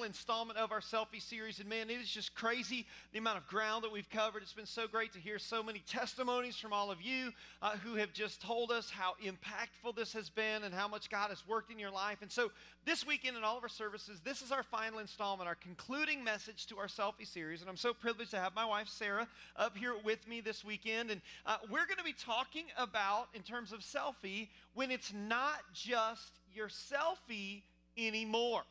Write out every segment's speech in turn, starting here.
final installment of our selfie series. And man, it is just crazy the amount of ground that we've covered. It's been so great to hear so many testimonies from all of you uh, who have just told us how impactful this has been and how much God has worked in your life. And so this weekend in all of our services, this is our final installment, our concluding message to our selfie series. And I'm so privileged to have my wife, Sarah, up here with me this weekend. And uh, we're going to be talking about, in terms of selfie, when it's not just your selfie anymore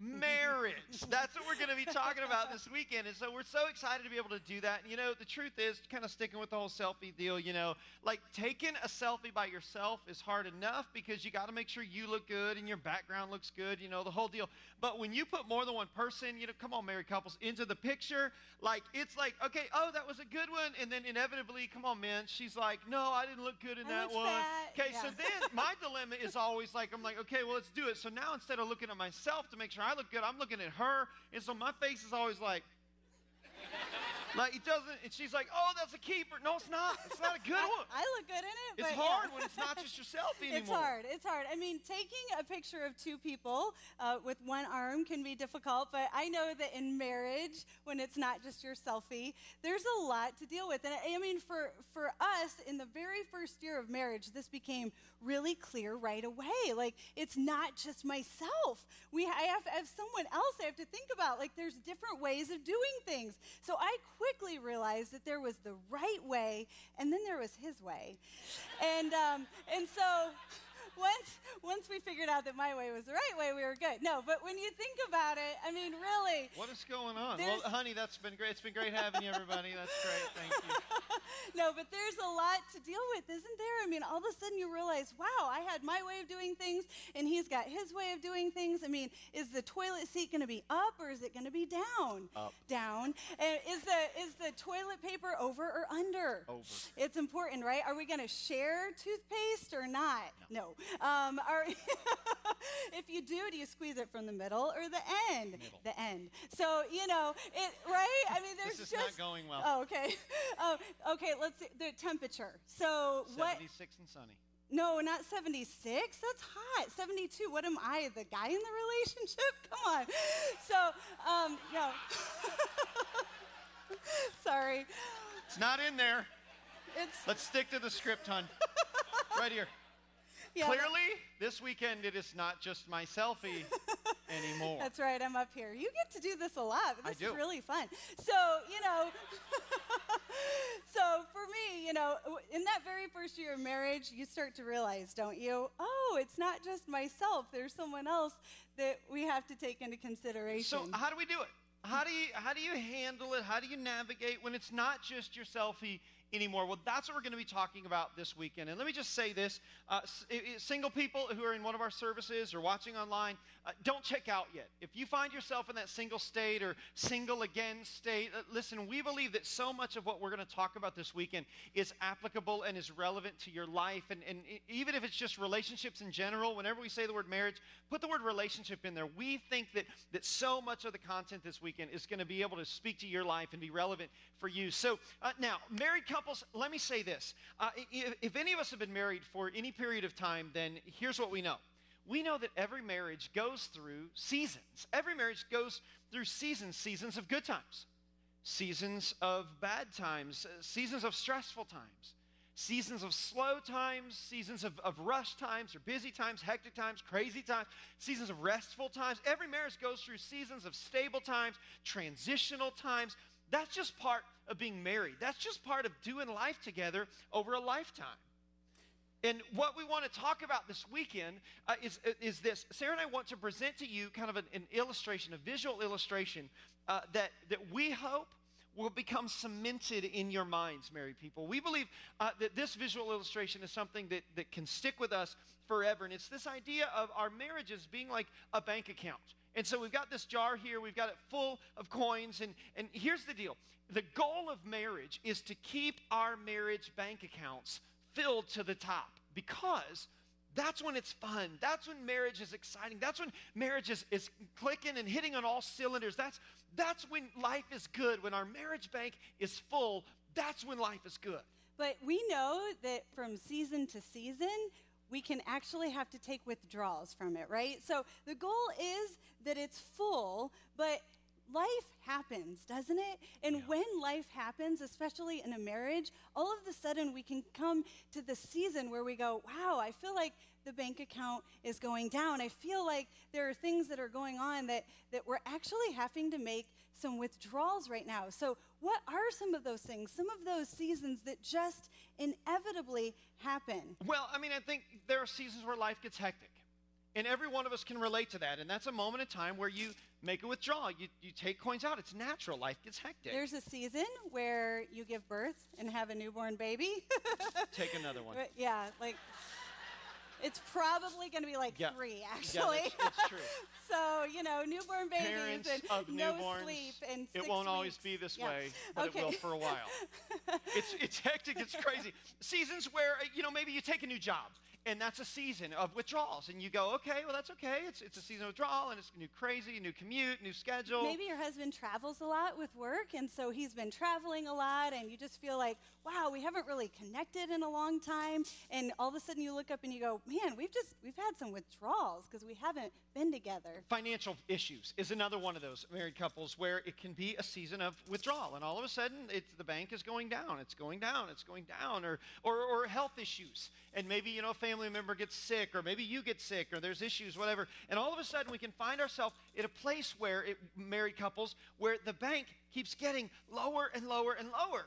marriage. That's what we're going to be talking about this weekend. And so we're so excited to be able to do that. And you know, the truth is, kind of sticking with the whole selfie deal, you know, like taking a selfie by yourself is hard enough because you got to make sure you look good and your background looks good, you know, the whole deal. But when you put more than one person, you know, come on, married couples, into the picture, like it's like, okay, oh, that was a good one. And then inevitably, come on, man, she's like, no, I didn't look good in I that one. fat. Okay, Yeah. so then my dilemma is always like, I'm like, okay, well, let's do it. So now instead of looking at myself to make sure I look good, I'm looking at her. And so my face is always like, like it doesn't, and she's like, oh, that's a keeper. No, it's not. It's not a good one. I look good in it. It's hard yeah. when it's not just yourself anymore. It's hard. It's hard. I mean, taking a picture of two people uh, with one arm can be difficult, but I know that in marriage, when it's not just your selfie, there's a lot to deal with. And I I mean, for, for us, in the very first year of marriage, this became really clear right away. Like, it's not just myself. We, I have, I have someone else I have to think about. Like, there's different ways of doing things. So I quickly realized that there was the right way, and then there was his way. And, um, and so once, once we figured out that my way was the right way, we were good. No, but when you think about it, I mean, really, What is going on? Well, honey, that's been great. It's been great having you, everybody. That's great. Thank you. no, but there's a lot to deal with, isn't there? I mean, all of a sudden you realize, wow, I had my way of doing things, and he's got his way of doing things. I mean, is the toilet seat going to be up or is it going to be down? Up. Down. And is the is the toilet paper over or under? Over. It's important, right? Are we going to share toothpaste or not? No. Um, are, if you do, do you squeeze it from the middle or the end? Middle. The end. So you know it, right? I mean, there's This is just not going well. Oh, okay. Oh, okay, let's see. The temperature. So what? 76 and sunny. No, not 76. That's hot. 72. What am I, the guy in the relationship? Come on. So, um, no. Sorry. It's not in there. It's Let's stick to the script, hon. right here. Yeah, Clearly, this weekend it is not just my selfie anymore. That's right. I'm up here. You get to do this a lot. But I this do. is really fun. So, you know, so for me, you know, in that very first year of marriage, you start to realize, don't you? Oh, it's not just myself. There's someone else that we have to take into consideration. So how do we do it? How do you how do you handle it? How do you navigate when it's not just your selfie anymore? Well, that's what we're going to be talking about this weekend. And let me just say this: uh, single people who are in one of our services or watching online, uh, don't check out yet. If you find yourself in that single state or single again state, uh, listen. We believe that so much of what we're going to talk about this weekend is applicable and is relevant to your life, and, and even if it's just relationships in general. Whenever we say the word marriage, put the word relationship in there. We think that that so much of the content this weekend is going to be able to speak to your life and be relevant for you. So uh, now, married couples, let me say this: uh, i- i- if any of us have been married for any period of time, then here's what we know. We know that every marriage goes through seasons. Every marriage goes through seasons, seasons of good times, seasons of bad times, uh, seasons of stressful times, seasons of slow times, seasons of, of rush times or busy times, hectic times, crazy times, seasons of restful times. Every marriage goes through seasons of stable times, transitional times. That's just part of being married. That's just part of doing life together over a lifetime. And what we want to talk about this weekend uh, is, is this. Sarah and I want to present to you kind of an, an illustration, a visual illustration uh, that, that we hope will become cemented in your minds, married people. We believe uh, that this visual illustration is something that, that can stick with us forever. And it's this idea of our marriages being like a bank account. And so we've got this jar here, we've got it full of coins. And, and here's the deal the goal of marriage is to keep our marriage bank accounts filled to the top because that's when it's fun. That's when marriage is exciting. That's when marriage is, is clicking and hitting on all cylinders. That's, that's when life is good. When our marriage bank is full, that's when life is good. But we know that from season to season, we can actually have to take withdrawals from it, right? So the goal is that it's full, but life happens, doesn't it? And Yeah. when life happens, especially in a marriage, all of a sudden we can come to the season where we go, wow, I feel like the bank account is going down. I feel like there are things that are going on that, that we're actually having to make some withdrawals right now. So, what are some of those things, some of those seasons that just inevitably happen? Well, I mean, I think there are seasons where life gets hectic. And every one of us can relate to that. And that's a moment in time where you make a withdrawal. You, you take coins out. It's natural. Life gets hectic. There's a season where you give birth and have a newborn baby. take another one. But yeah, like it's probably going to be like Yeah. three, Yeah, actually. that's, that's true. so you know, newborn babies Parents and of no newborns, sleep and it won't always be this Yeah. way, but Okay. it will for a while. it's, it's hectic, it's crazy. Seasons where, you know, maybe you take a new job, and that's a season of withdrawals, and you go, okay, well, that's okay. It's, it's a season of withdrawal, and it's new crazy, new commute, new schedule. Maybe your husband travels a lot with work, and so he's been traveling a lot, and you just feel like, wow, we haven't really connected in a long time. And all of a sudden, you look up and you go, man, we've just we've had some withdrawals because we haven't been together. Financial issues is another one of those married couples where it can be a season of withdrawal, and all of a sudden, it's, the bank is going down, it's going down, it's going down, or, or, or health issues, and maybe you know a family member gets sick, or maybe you get sick, or there's issues, whatever, and all of a sudden we can find ourselves in a place where it, married couples where the bank keeps getting lower and lower and lower.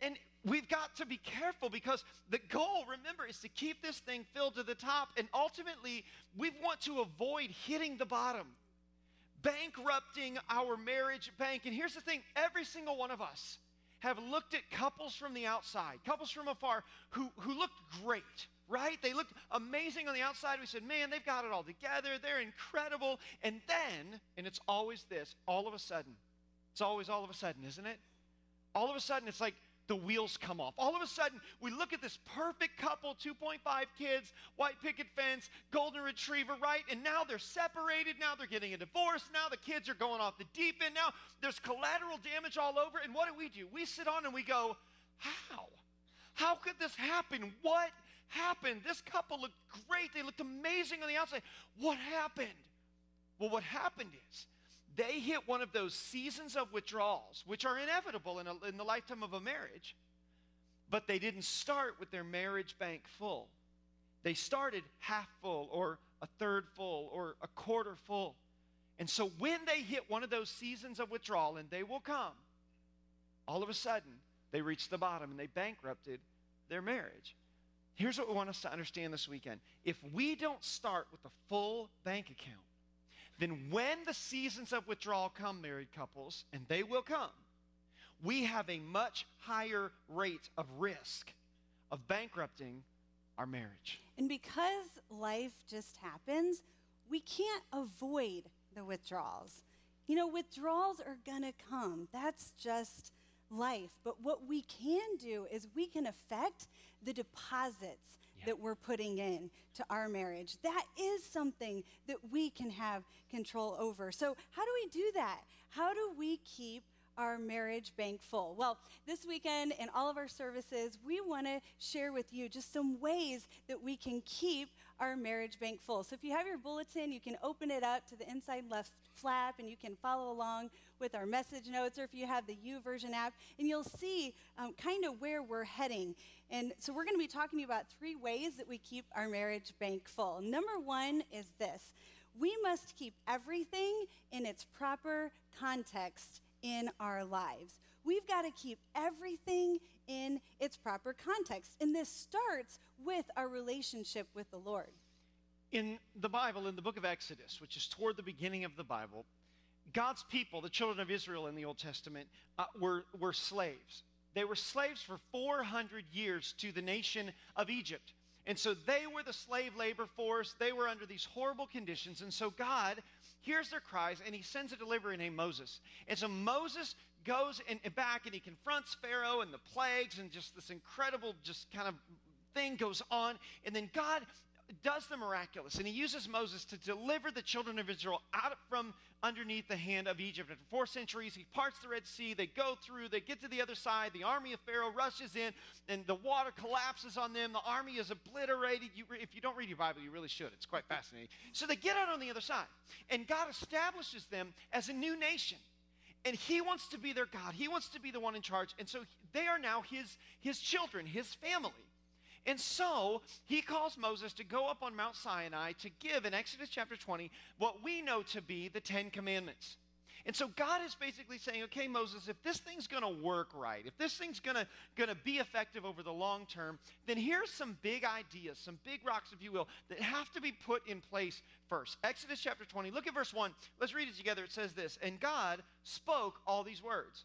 And we've got to be careful because the goal, remember, is to keep this thing filled to the top. And ultimately, we want to avoid hitting the bottom, bankrupting our marriage bank. And here's the thing every single one of us have looked at couples from the outside, couples from afar who, who looked great. Right? They looked amazing on the outside. We said, man, they've got it all together. They're incredible. And then, and it's always this, all of a sudden, it's always all of a sudden, isn't it? all of a sudden it's like the wheels come off. All of a sudden, we look at this perfect couple, 2.5 kids, white picket fence, golden retriever, right? And now they're separated. Now they're getting a divorce. Now the kids are going off the deep end. Now there's collateral damage all over. And what do we do? We sit on and we go, How? How could this happen? What happened? This couple looked great. They looked amazing on the outside. What happened? Well, what happened is they hit one of those seasons of withdrawals, which are inevitable in, a, in the lifetime of a marriage, but they didn't start with their marriage bank full. They started half full, or a third full, or a quarter full. And so when they hit one of those seasons of withdrawal, and they will come, all of a sudden they reached the bottom and they bankrupted their marriage. Here's what we want us to understand this weekend. If we don't start with a full bank account, then when the seasons of withdrawal come, married couples, and they will come, we have a much higher rate of risk of bankrupting our marriage. And because life just happens, we can't avoid the withdrawals. You know, withdrawals are going to come. That's just life. But what we can do is we can affect the deposits Yeah. that we're putting in to our marriage. That is something that we can have control over. So, how do we do that? How do we keep our marriage bank full? Well, this weekend in all of our services, we want to share with you just some ways that we can keep our marriage bank full. So if you have your bulletin, you can open it up to the inside left flap and you can follow along with our message notes, or if you have the YouVersion app, and you'll see um, kind of where we're heading. And so we're going to be talking to you about three ways that we keep our marriage bank full. Number one is this we must keep everything in its proper context in our lives. We've got to keep everything in its proper context. And this starts with our relationship with the Lord. In the Bible, in the book of Exodus, which is toward the beginning of the Bible, God's people, the children of Israel in the Old Testament, uh, were, were slaves. They were slaves for 400 years to the nation of Egypt. And so they were the slave labor force. They were under these horrible conditions. And so God hears their cries and he sends a deliverer named Moses. And so Moses goes and, back and he confronts Pharaoh and the plagues and just this incredible, just kind of thing goes on. And then God does the miraculous, and he uses Moses to deliver the children of Israel out from underneath the hand of Egypt. After four centuries, he parts the Red Sea. They go through, they get to the other side. The army of Pharaoh rushes in, and the water collapses on them. The army is obliterated. You, if you don't read your Bible, you really should. It's quite fascinating. So they get out on the other side, and God establishes them as a new nation. And he wants to be their God. He wants to be the one in charge. And so they are now his, his children, his family. And so he calls Moses to go up on Mount Sinai to give in Exodus chapter 20 what we know to be the Ten Commandments. And so God is basically saying, okay, Moses, if this thing's going to work right, if this thing's going to be effective over the long term, then here's some big ideas, some big rocks, if you will, that have to be put in place first. Exodus chapter 20, look at verse 1. Let's read it together. It says this And God spoke all these words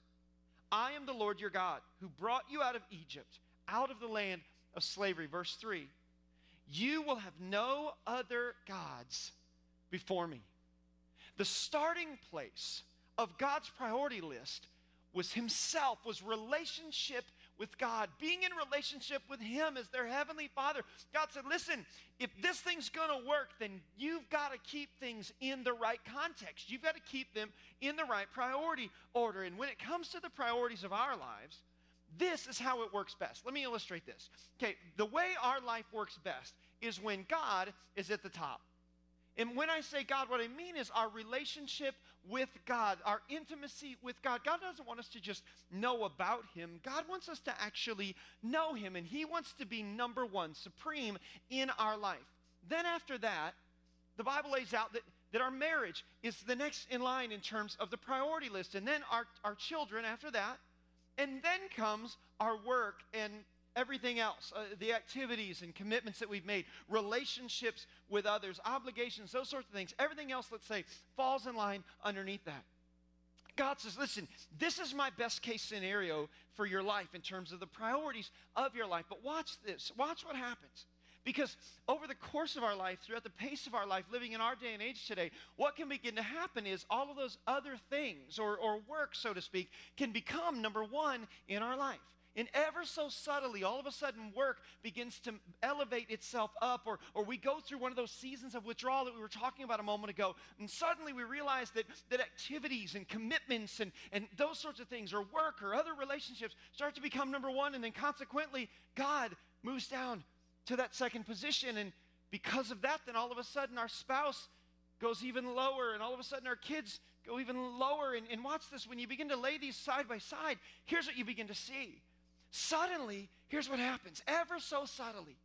I am the Lord your God, who brought you out of Egypt, out of the land of slavery. Verse 3 You will have no other gods before me. The starting place of God's priority list was Himself, was relationship with God, being in relationship with Him as their Heavenly Father. God said, Listen, if this thing's gonna work, then you've got to keep things in the right context. You've got to keep them in the right priority order. And when it comes to the priorities of our lives, this is how it works best. Let me illustrate this. Okay, the way our life works best is when God is at the top. And when I say God, what I mean is our relationship with God, our intimacy with God. God doesn't want us to just know about Him. God wants us to actually know Him, and He wants to be number one, supreme in our life. Then, after that, the Bible lays out that, that our marriage is the next in line in terms of the priority list. And then our, our children after that. And then comes our work and everything else uh, the activities and commitments that we've made, relationships with others, obligations, those sorts of things. Everything else, let's say, falls in line underneath that. God says, listen, this is my best case scenario for your life in terms of the priorities of your life. But watch this. Watch what happens. Because over the course of our life, throughout the pace of our life, living in our day and age today, what can begin to happen is all of those other things or, or work, so to speak, can become number one in our life. And ever so subtly, all of a sudden, work begins to elevate itself up, or, or we go through one of those seasons of withdrawal that we were talking about a moment ago, and suddenly we realize that, that activities and commitments and, and those sorts of things, or work or other relationships, start to become number one, and then consequently, God moves down to that second position. And because of that, then all of a sudden our spouse goes even lower, and all of a sudden our kids go even lower. And, and watch this when you begin to lay these side by side, here's what you begin to see. Suddenly, here's what happens, ever so subtly.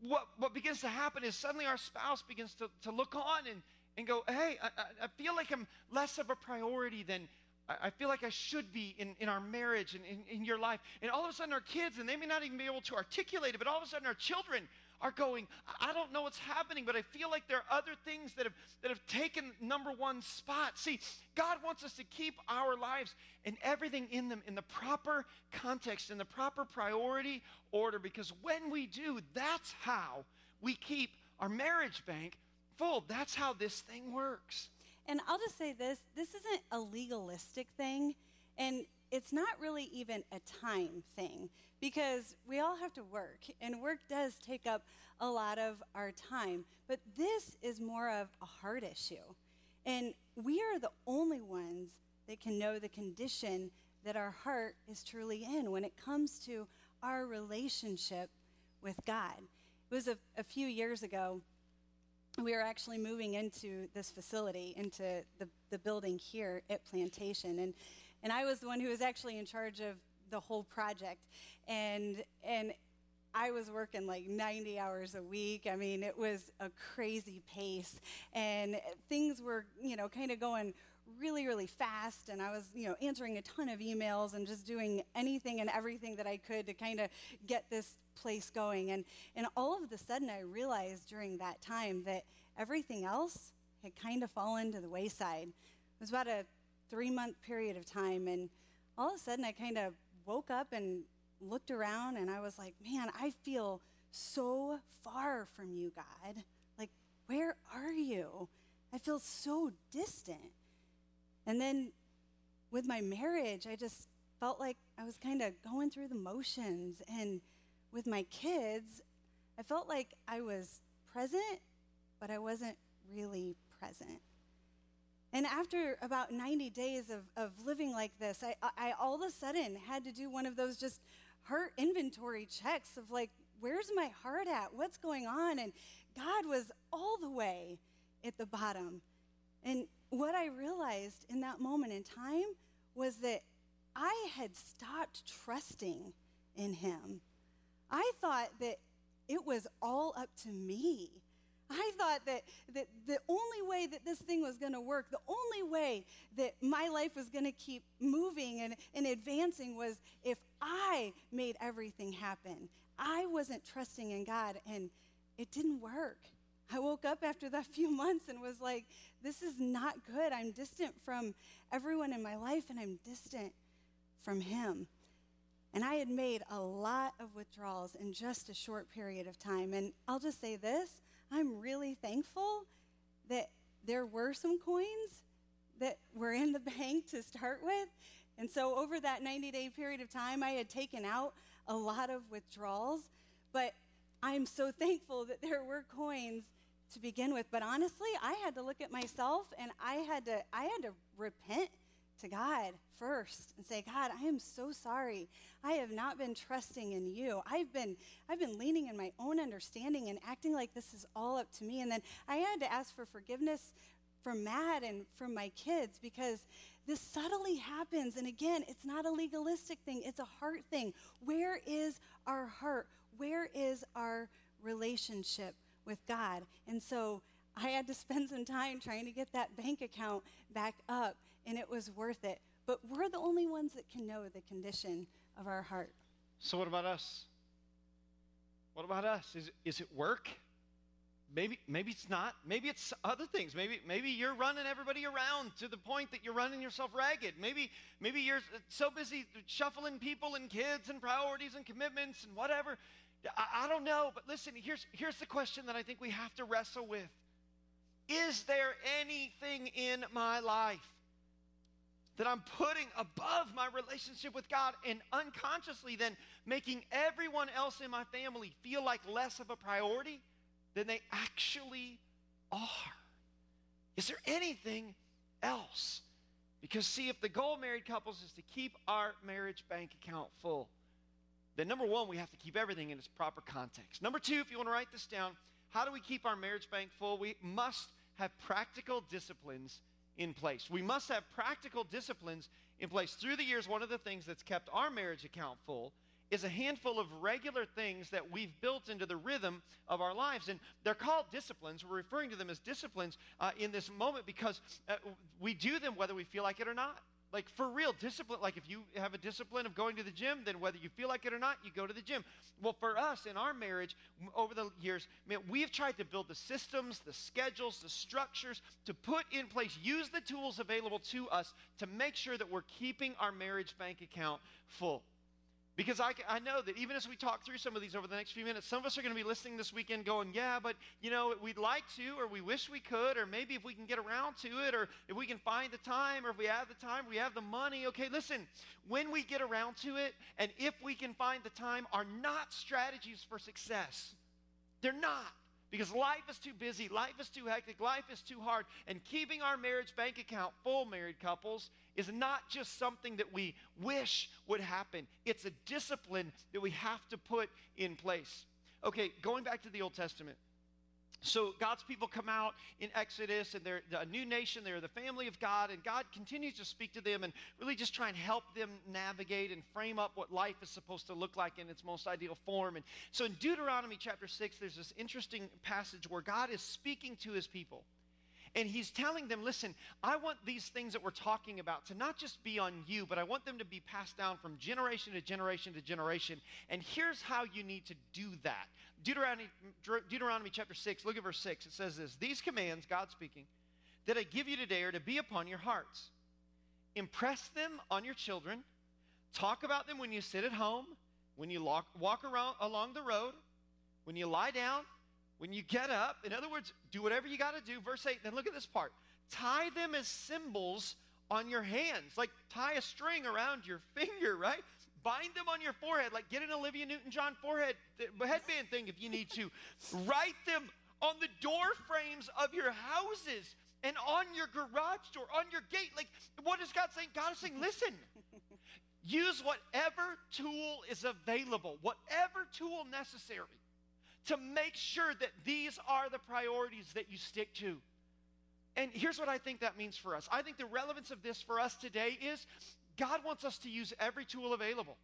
What, what begins to happen is suddenly our spouse begins to, to look on and, and go, hey, I, I feel like I'm less of a priority than, I feel like I should be in, in our marriage and in, in your life. And all of a sudden, our kids, and they may not even be able to articulate it, but all of a sudden, our children are going, I don't know what's happening, but I feel like there are other things that have, that have taken number one spot. See, God wants us to keep our lives and everything in them in the proper context, in the proper priority order, because when we do, that's how we keep our marriage bank full. That's how this thing works. And I'll just say this this isn't a legalistic thing, and it's not really even a time thing because we all have to work, and work does take up a lot of our time. But this is more of a heart issue. And we are the only ones that can know the condition that our heart is truly in when it comes to our relationship with God. It was a, a few years ago, we were actually moving into this facility, into the, the building here at Plantation. And, and I was the one who was actually in charge of the whole project. And, and I was working like 90 hours a week. I mean, it was a crazy pace. And things were, you know, kind of going really, really fast. And I was, you know, answering a ton of emails and just doing anything and everything that I could to kind of get this place going. And, and all of a sudden, I realized during that time that everything else had kind of fallen to the wayside. It was about a three month period of time. And all of a sudden, I kind of woke up and looked around and I was like, man, I feel so far from you, God. Like, where are you? I feel so distant. And then with my marriage, I just felt like I was kind of going through the motions. And with my kids, I felt like I was present, but I wasn't really present. And after about 90 days of, of living like this, I, I all of a sudden had to do one of those just heart inventory checks of like, where's my heart at? What's going on? And God was all the way at the bottom. And what I realized in that moment in time was that I had stopped trusting in Him. I thought that it was all up to me. I thought that, that the only way that this thing was going to work, the only way that my life was going to keep moving and, and advancing was if I made everything happen. I wasn't trusting in God, and it didn't work. I woke up after that few months and was like, this is not good. I'm distant from everyone in my life, and I'm distant from Him. And I had made a lot of withdrawals in just a short period of time. And I'll just say this I'm really thankful that there were some coins that were in the bank to start with. And so, over that 90 day period of time, I had taken out a lot of withdrawals. But I'm so thankful that there were coins to begin with. But honestly, I had to look at myself and I had to, I had to repent to God first and say, God, I am so sorry. I have not been trusting in you. I've been I've been leaning in my own understanding and acting like this is all up to me. And then I had to ask for forgiveness from Matt and from my kids because this subtly happens. And again, it's not a legalistic thing, it's a heart thing. Where is our heart? Where is our relationship with God? And so I had to spend some time trying to get that bank account back up and it was worth it. But we're the only ones that can know the condition of our heart. So, what about us? What about us? Is, is it work? Maybe, maybe it's not. Maybe it's other things. Maybe, maybe you're running everybody around to the point that you're running yourself ragged. Maybe, maybe you're so busy shuffling people and kids and priorities and commitments and whatever. I, I don't know. But listen, here's, here's the question that I think we have to wrestle with Is there anything in my life that I'm putting above my relationship with God and unconsciously then making everyone else in my family feel like less of a priority than they actually are. Is there anything else? Because, see, if the goal of married couples is to keep our marriage bank account full, then number one, we have to keep everything in its proper context. Number two, if you want to write this down, how do we keep our marriage bank full? We must have practical disciplines in place. We must have practical disciplines in place. Through the years, one of the things that's kept our marriage account full is a handful of regular things that we've built into the rhythm of our lives. And they're called disciplines. We're referring to them as disciplines uh, in this moment because uh, we do them whether we feel like it or not. Like for real, discipline. Like if you have a discipline of going to the gym, then whether you feel like it or not, you go to the gym. Well, for us in our marriage over the years, man, we've tried to build the systems, the schedules, the structures to put in place, use the tools available to us to make sure that we're keeping our marriage bank account full. Because I, I know that even as we talk through some of these over the next few minutes, some of us are going to be listening this weekend going, yeah, but, you know, we'd like to, or we wish we could, or maybe if we can get around to it, or if we can find the time, or if we have the time, we have the money. Okay, listen, when we get around to it, and if we can find the time, are not strategies for success. They're not. Because life is too busy, life is too hectic, life is too hard. And keeping our marriage bank account full, married couples, is not just something that we wish would happen, it's a discipline that we have to put in place. Okay, going back to the Old Testament. So God's people come out in Exodus and they're a new nation, they're the family of God, and God continues to speak to them and really just try and help them navigate and frame up what life is supposed to look like in its most ideal form. And so in Deuteronomy chapter 6, there's this interesting passage where God is speaking to his people. And he's telling them, listen, I want these things that we're talking about to not just be on you, but I want them to be passed down from generation to generation to generation. And here's how you need to do that. Deuteronomy, Deuteronomy chapter 6, look at verse 6. It says this These commands, God speaking, that I give you today are to be upon your hearts. Impress them on your children. Talk about them when you sit at home, when you walk, walk around along the road, when you lie down, when you get up, in other words, do whatever you got to do. Verse 8, then look at this part. Tie them as symbols on your hands, like tie a string around your finger, right? Bind them on your forehead, like get an Olivia Newton John forehead headband thing if you need to. Write them on the door frames of your houses and on your garage door, on your gate. Like, what is God saying? God is saying, listen, use whatever tool is available, whatever tool necessary to make sure that these are the priorities that you stick to. And here's what I think that means for us I think the relevance of this for us today is God wants us to use every tool available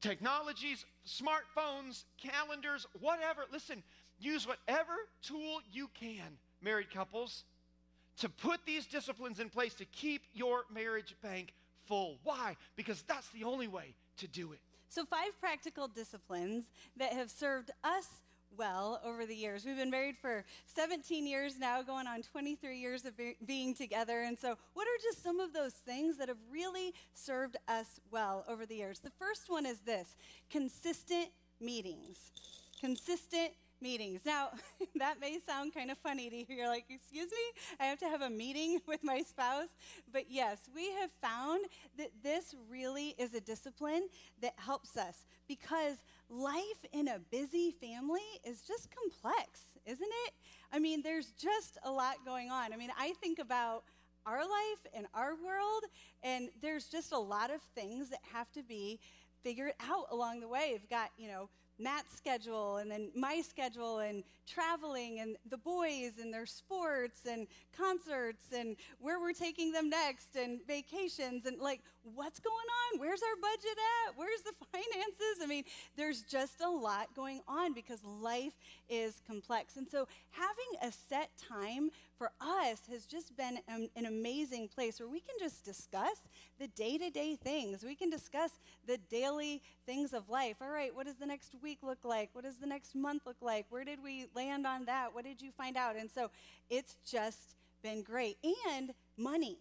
technologies, smartphones, calendars, whatever. Listen, use whatever tool you can, married couples, to put these disciplines in place to keep your marriage bank full. Why? Because that's the only way to do it. So, five practical disciplines that have served us well over the years. We've been married for 17 years now, going on 23 years of be- being together. And so, what are just some of those things that have really served us well over the years? The first one is this consistent meetings. Consistent meetings. Now, that may sound kind of funny to hear, like, excuse me, I have to have a meeting with my spouse. But yes, we have found that this really is a discipline that helps us because life in a busy family is just complex, isn't it? I mean, there's just a lot going on. I mean, I think about our life and our world, and there's just a lot of things that have to be figured out along the way. We've got, you know, Matt's schedule and then my schedule and traveling and the boys and their sports and concerts and where we're taking them next and vacations and like what's going on? Where's our budget at? Where's the finances? I mean, there's just a lot going on because life is complex. And so having a set time for us has just been an, an amazing place where we can just discuss the day to day things. We can discuss the daily things of life. All right, what does the next week look like? What does the next month look like? Where did we land on that? What did you find out? And so it's just been great. And money.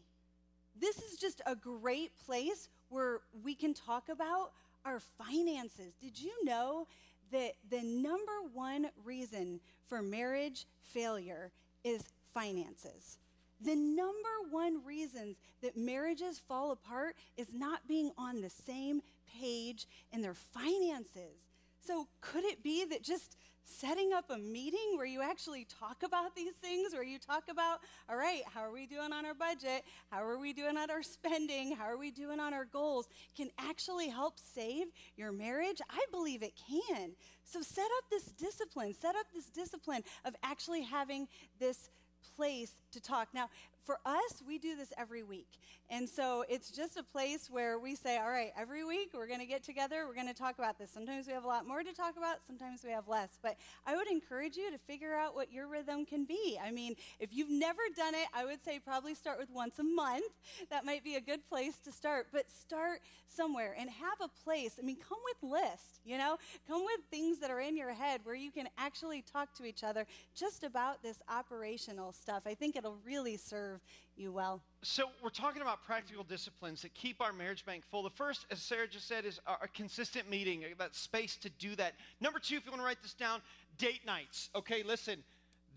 This is just a great place where we can talk about our finances. Did you know that the number one reason for marriage failure is finances? The number one reasons that marriages fall apart is not being on the same page in their finances. So, could it be that just setting up a meeting where you actually talk about these things, where you talk about, all right, how are we doing on our budget? How are we doing on our spending? How are we doing on our goals? Can actually help save your marriage? I believe it can. So set up this discipline, set up this discipline of actually having this place to talk. Now, for us, we do this every week. And so it's just a place where we say, all right, every week we're going to get together, we're going to talk about this. Sometimes we have a lot more to talk about, sometimes we have less. But I would encourage you to figure out what your rhythm can be. I mean, if you've never done it, I would say probably start with once a month. That might be a good place to start. But start somewhere and have a place. I mean, come with lists, you know? Come with things that are in your head where you can actually talk to each other just about this operational stuff. I think it'll really serve serve you well. So, we're talking about practical disciplines that keep our marriage bank full. The first, as Sarah just said, is a consistent meeting, uh, that space to do that. Number two, if you want to write this down, date nights. Okay, listen,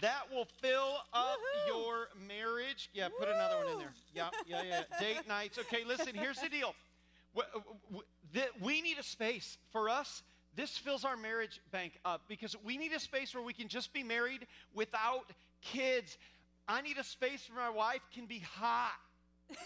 that will fill up Woo-hoo. your marriage. Yeah, put another one in there. Yeah, yeah, yeah. date nights. Okay, listen, here's the deal. We need a space for us this fills our marriage bank up because we need a space where we can just be married without kids. I need a space where my wife can be hot.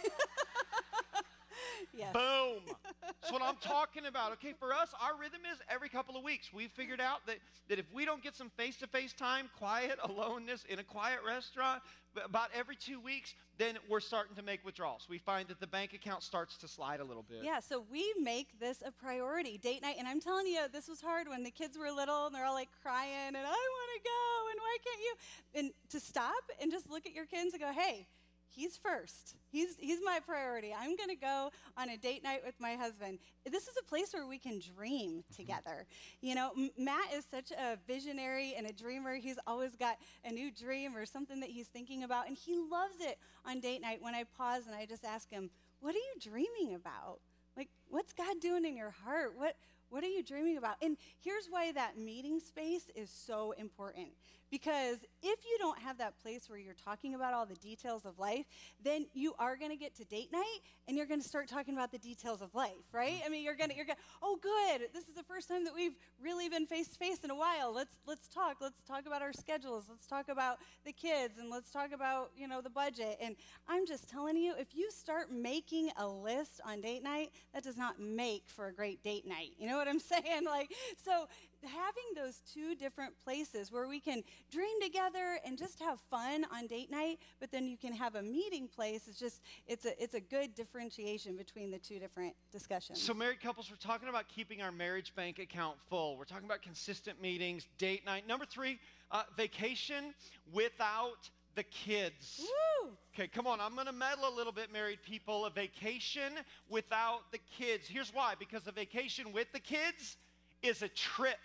yes. Boom. That's what I'm talking about. Okay, for us, our rhythm is every couple of weeks. We've figured out that, that if we don't get some face to face time, quiet, aloneness in a quiet restaurant, about every two weeks, then we're starting to make withdrawals. We find that the bank account starts to slide a little bit. Yeah, so we make this a priority, date night. And I'm telling you, this was hard when the kids were little and they're all like crying and I want to go and why can't you? And to stop and just look at your kids and go, hey, he's first. He's, he's my priority. I'm going to go on a date night with my husband. This is a place where we can dream mm-hmm. together. You know, M- Matt is such a visionary and a dreamer. He's always got a new dream or something that he's thinking about, and he loves it on date night when I pause and I just ask him, What are you dreaming about? Like, what's God doing in your heart? What, what are you dreaming about? And here's why that meeting space is so important Because if you don't have that place where you're talking about all the details of life, then you are going to get to date night and you're going to start talking about the details of life, right? Mm. I mean, you're going to you're going oh good, this is the first time that we've really been face to face in a while. Let's let's talk. Let's talk about our schedules. Let's talk about the kids and let's talk about, you know, the budget. And I'm just telling you, if you start making a list on date night, that does not make for a great date night. You know what I'm saying? Like so having those two different places where we can dream together and just have fun on date night, but then you can have a meeting place. It's just it's a it's a good differentiation between the two different discussions. So married couples, we're talking about keeping our marriage bank account full. We're talking about consistent meetings, date night. Number three, uh, vacation without the kids. Woo! Okay, come on. I'm going to meddle a little bit, married people. A vacation without the kids. Here's why because a vacation with the kids is a trip.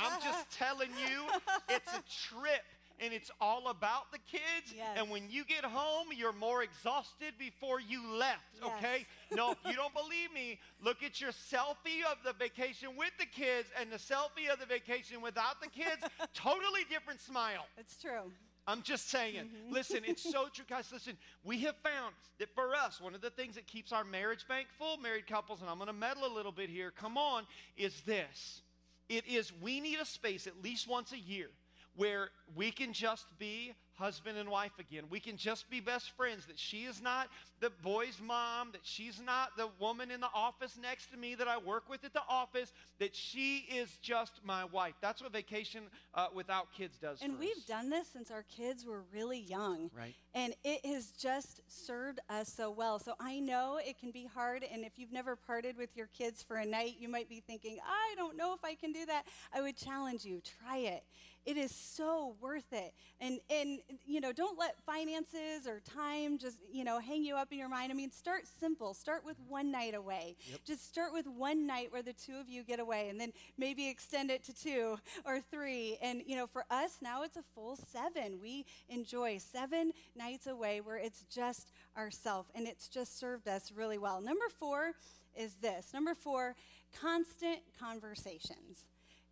I'm just telling you, it's a trip. And it's all about the kids. Yes. And when you get home, you're more exhausted before you left, Yes. okay? No, if you don't believe me, look at your selfie of the vacation with the kids and the selfie of the vacation without the kids. totally different smile. It's true. I'm just saying. Mm-hmm. Listen, it's so true, guys. Listen, we have found that for us, one of the things that keeps our marriage bank full, married couples, and I'm going to meddle a little bit here, come on, is this. It is we need a space at least once a year where we can just be husband and wife again. We can just be best friends. That she is not the boy's mom, that she's not the woman in the office next to me that I work with at the office, that she is just my wife. That's what vacation uh, without kids does. And we've us. done this since our kids were really young. Right. And it has just served us so well. So I know it can be hard. And if you've never parted with your kids for a night, you might be thinking, I don't know if I can do that. I would challenge you try it. It is so worth it. And, and you know, don't let finances or time just, you know, hang you up in your mind. I mean, start simple. Start with one night away. Just start with one night where the two of you get away and then maybe extend it to two or three. And, you know, for us now it's a full seven. We enjoy seven nights away where it's just ourself and it's just served us really well. Number four is this. Number four, constant conversations.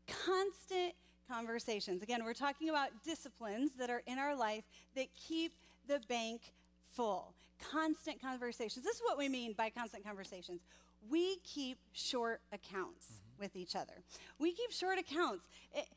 Constant conversations. Again, we're talking about disciplines that are in our life that keep the bank full. Constant conversations. This is what we mean by constant conversations. We keep short accounts mm-hmm. with each other. We keep short accounts. It-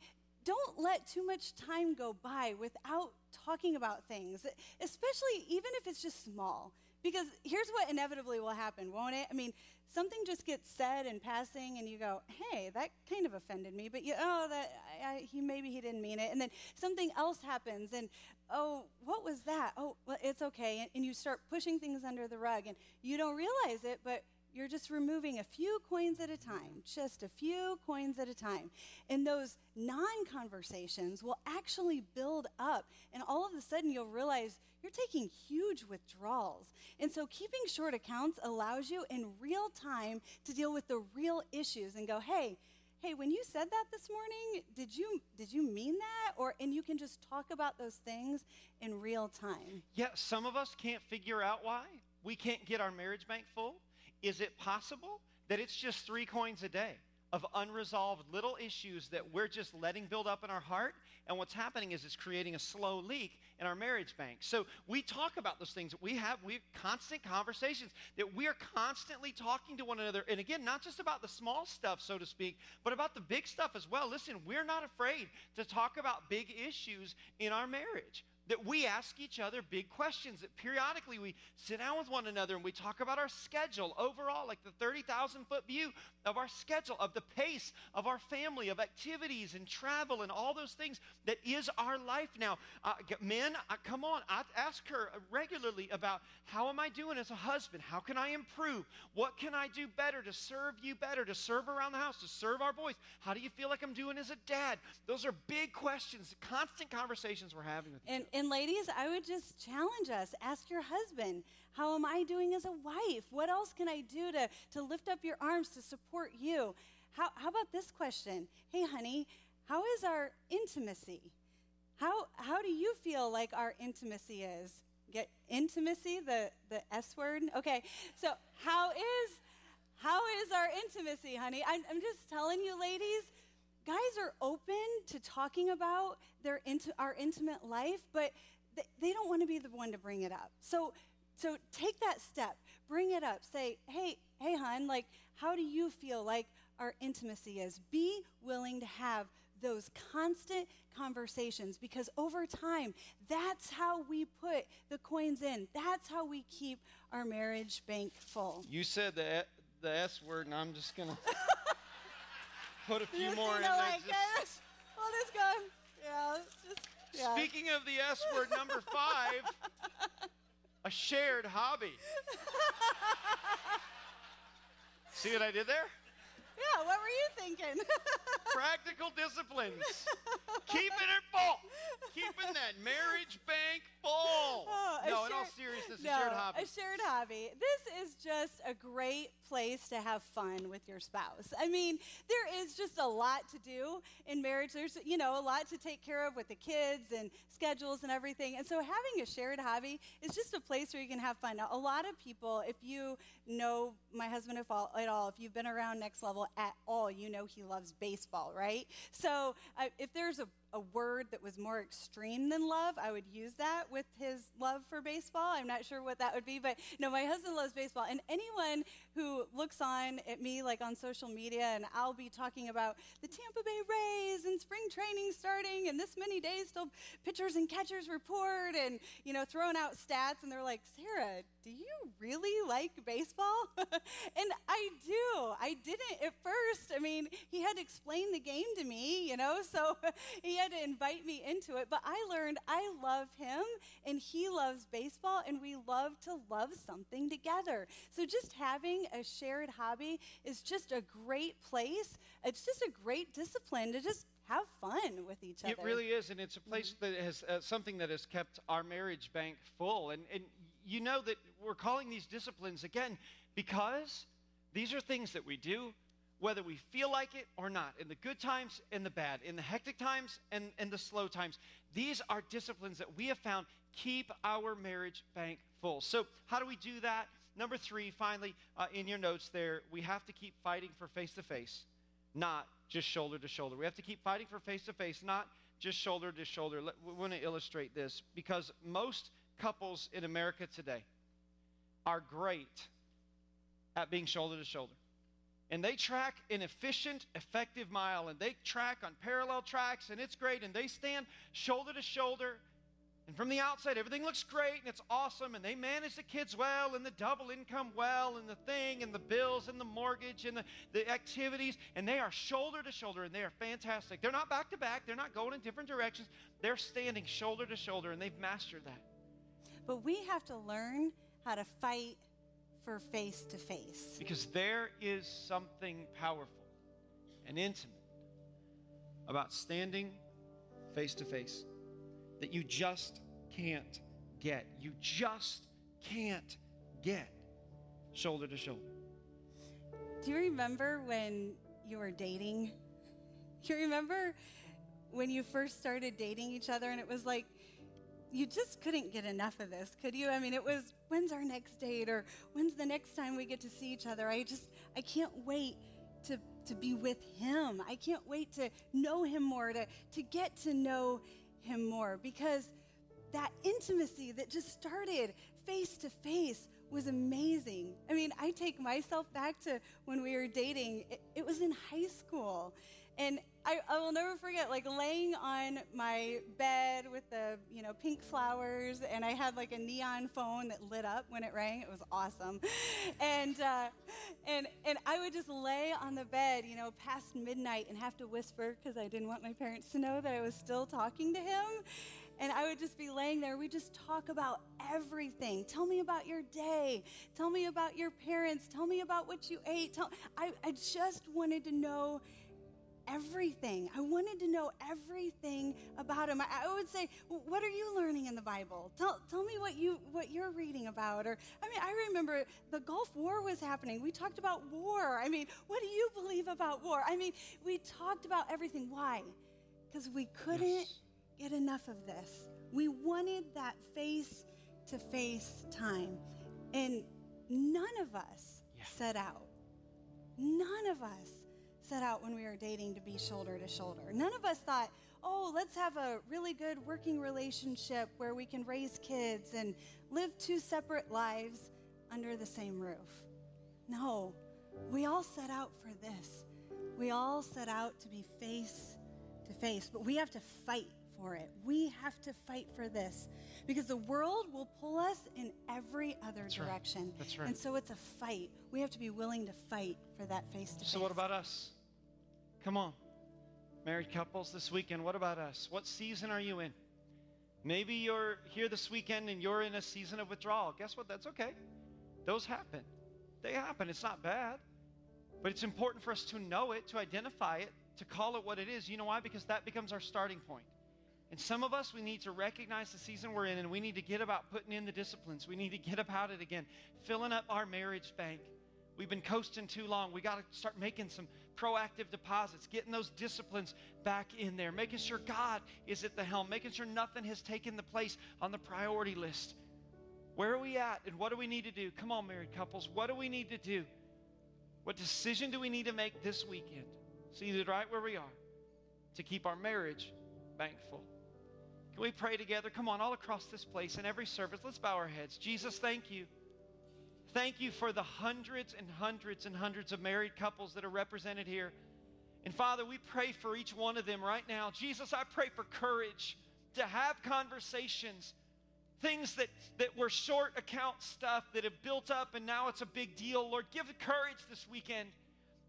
don't let too much time go by without talking about things, especially even if it's just small. Because here's what inevitably will happen, won't it? I mean, something just gets said in passing, and you go, "Hey, that kind of offended me," but you, oh, that I, I, he maybe he didn't mean it. And then something else happens, and oh, what was that? Oh, well, it's okay. And, and you start pushing things under the rug, and you don't realize it, but you're just removing a few coins at a time, just a few coins at a time. And those non conversations will actually build up. And all of a sudden, you'll realize you're taking huge withdrawals. And so, keeping short accounts allows you in real time to deal with the real issues and go, hey, hey when you said that this morning did you did you mean that or and you can just talk about those things in real time Yeah, some of us can't figure out why we can't get our marriage bank full. Is it possible that it's just three coins a day of unresolved little issues that we're just letting build up in our heart? And what's happening is it's creating a slow leak in our marriage bank. So we talk about those things. We have we have constant conversations that we are constantly talking to one another. And again, not just about the small stuff, so to speak, but about the big stuff as well. Listen, we're not afraid to talk about big issues in our marriage that we ask each other big questions, that periodically we sit down with one another and we talk about our schedule overall, like the 30,000 foot view of our schedule, of the pace of our family, of activities and travel and all those things that is our life now. Uh, men, uh, come on, I ask her regularly about how am I doing as a husband? How can I improve? What can I do better to serve you better, to serve around the house, to serve our boys? How do you feel like I'm doing as a dad? Those are big questions, constant conversations we're having with each other. And ladies i would just challenge us. Ask your husband how am i doing as a wife? What else can i do to to lift up your arms to support you? How, how about this question? Hey honey how is our intimacy? How how do you feel like our intimacy is? Get intimacy the the s word? Okay so how is how is our intimacy honey? I'm, I'm just telling you ladies guys are open to talking about their into our intimate life, but they, they don't want to be the one to bring it up. So so take that step, bring it up. Say, hey, hey, hon, like, how do you feel like our intimacy is? Be willing to have those constant conversations because over time, that's how we put the coins in. That's how we keep our marriage bank full. You said the, the S word, and I'm just going to put a few more in there. like, just- we'll just go. Yeah, just, yeah. Speaking of the S word, number five, a shared hobby. See what I did there? yeah, what were you thinking? Practical disciplines. Keeping it full. Keeping that marriage bank full. Oh, a no, in all shared- seriousness, a no, shared hobby. A shared hobby. This is just a great place to have fun with your spouse. I mean, there is just a lot to do in marriage. There's, you know, a lot to take care of with the kids and schedules and everything. And so having a shared hobby is just a place where you can have fun. Now, a lot of people, if you know my husband at all, if you've been around Next Level at all, you know he loves baseball, right? So uh, if there's a a word that was more extreme than love, I would use that with his love for baseball. I'm not sure what that would be, but no, my husband loves baseball. And anyone who looks on at me like on social media and I'll be talking about the Tampa Bay Rays and spring training starting and this many days till pitchers and catchers report and, you know, throwing out stats and they're like, Sarah, do you really like baseball? and I do. I didn't at first. I mean, he had to explain the game to me, you know, so he had to invite me into it. But I learned I love him and he loves baseball and we love to love something together. So just having a shared hobby is just a great place. It's just a great discipline to just have fun with each other. It really is, and it's a place that has uh, something that has kept our marriage bank full. And, and you know that we're calling these disciplines again because these are things that we do whether we feel like it or not, in the good times and the bad, in the hectic times and, and the slow times. These are disciplines that we have found keep our marriage bank full. So, how do we do that? Number three, finally, uh, in your notes there, we have to keep fighting for face to face, not just shoulder to shoulder. We have to keep fighting for face to face, not just shoulder to shoulder. Let, we want to illustrate this because most couples in America today are great at being shoulder to shoulder. And they track an efficient, effective mile, and they track on parallel tracks, and it's great. And they stand shoulder to shoulder. And from the outside, everything looks great and it's awesome. And they manage the kids well, and the double income well, and the thing, and the bills, and the mortgage, and the, the activities. And they are shoulder to shoulder, and they are fantastic. They're not back to back, they're not going in different directions. They're standing shoulder to shoulder, and they've mastered that. But we have to learn how to fight for face to face. Because there is something powerful and intimate about standing face to face that you just can't get. You just can't get shoulder to shoulder. Do you remember when you were dating? You remember when you first started dating each other and it was like you just couldn't get enough of this, could you? I mean, it was when's our next date or when's the next time we get to see each other? I just I can't wait to to be with him. I can't wait to know him more, to to get to know him more because that intimacy that just started face to face was amazing. I mean, I take myself back to when we were dating. It, it was in high school. And I, I will never forget, like laying on my bed with the, you know, pink flowers, and I had like a neon phone that lit up when it rang. It was awesome, and uh, and and I would just lay on the bed, you know, past midnight, and have to whisper because I didn't want my parents to know that I was still talking to him. And I would just be laying there. We just talk about everything. Tell me about your day. Tell me about your parents. Tell me about what you ate. Tell, I, I just wanted to know everything. I wanted to know everything about him. I, I would say, "What are you learning in the Bible? Tell, tell me what you what you're reading about." Or I mean, I remember the Gulf War was happening. We talked about war. I mean, what do you believe about war? I mean, we talked about everything. Why? Because we couldn't Yes. get enough of this. We wanted that face to face time. And none of us Yeah. set out. None of us set out when we were dating to be shoulder to shoulder. None of us thought, oh, let's have a really good working relationship where we can raise kids and live two separate lives under the same roof. No, we all set out for this. We all set out to be face to face, but we have to fight for it. We have to fight for this because the world will pull us in every other That's direction. Right. That's right. And so it's a fight. We have to be willing to fight for that face to face. So, what about us? Come on. Married couples this weekend, what about us? What season are you in? Maybe you're here this weekend and you're in a season of withdrawal. Guess what? That's okay. Those happen. They happen. It's not bad. But it's important for us to know it, to identify it, to call it what it is. You know why? Because that becomes our starting point. And some of us, we need to recognize the season we're in and we need to get about putting in the disciplines. We need to get about it again, filling up our marriage bank. We've been coasting too long. We got to start making some proactive deposits, getting those disciplines back in there, making sure God is at the helm, making sure nothing has taken the place on the priority list. Where are we at and what do we need to do? Come on, married couples, what do we need to do? What decision do we need to make this weekend? Seated right where we are to keep our marriage bank full. Can we pray together? Come on, all across this place in every service, let's bow our heads. Jesus, thank you. Thank you for the hundreds and hundreds and hundreds of married couples that are represented here. And Father, we pray for each one of them right now. Jesus, I pray for courage to have conversations, things that, that were short account stuff that have built up and now it's a big deal. Lord, give courage this weekend.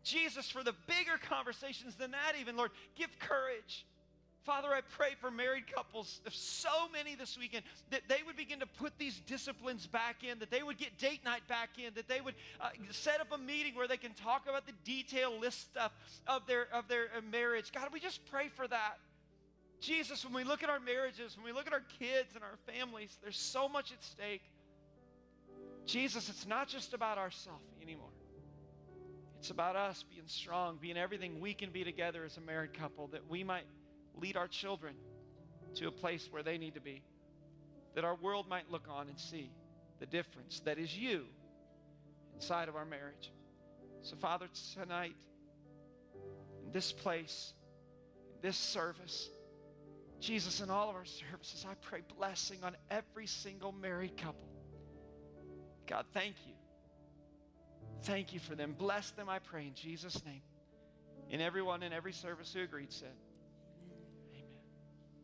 Jesus, for the bigger conversations than that, even, Lord, give courage. Father, I pray for married couples, so many this weekend, that they would begin to put these disciplines back in, that they would get date night back in, that they would uh, set up a meeting where they can talk about the detail list stuff of their, of their uh, marriage. God, we just pray for that. Jesus, when we look at our marriages, when we look at our kids and our families, there's so much at stake. Jesus, it's not just about ourselves anymore. It's about us being strong, being everything we can be together as a married couple, that we might lead our children to a place where they need to be. That our world might look on and see the difference that is you inside of our marriage. So, Father, tonight, in this place, in this service, Jesus, in all of our services, I pray blessing on every single married couple. God, thank you. Thank you for them. Bless them, I pray, in Jesus' name. And everyone in every service who agreed said,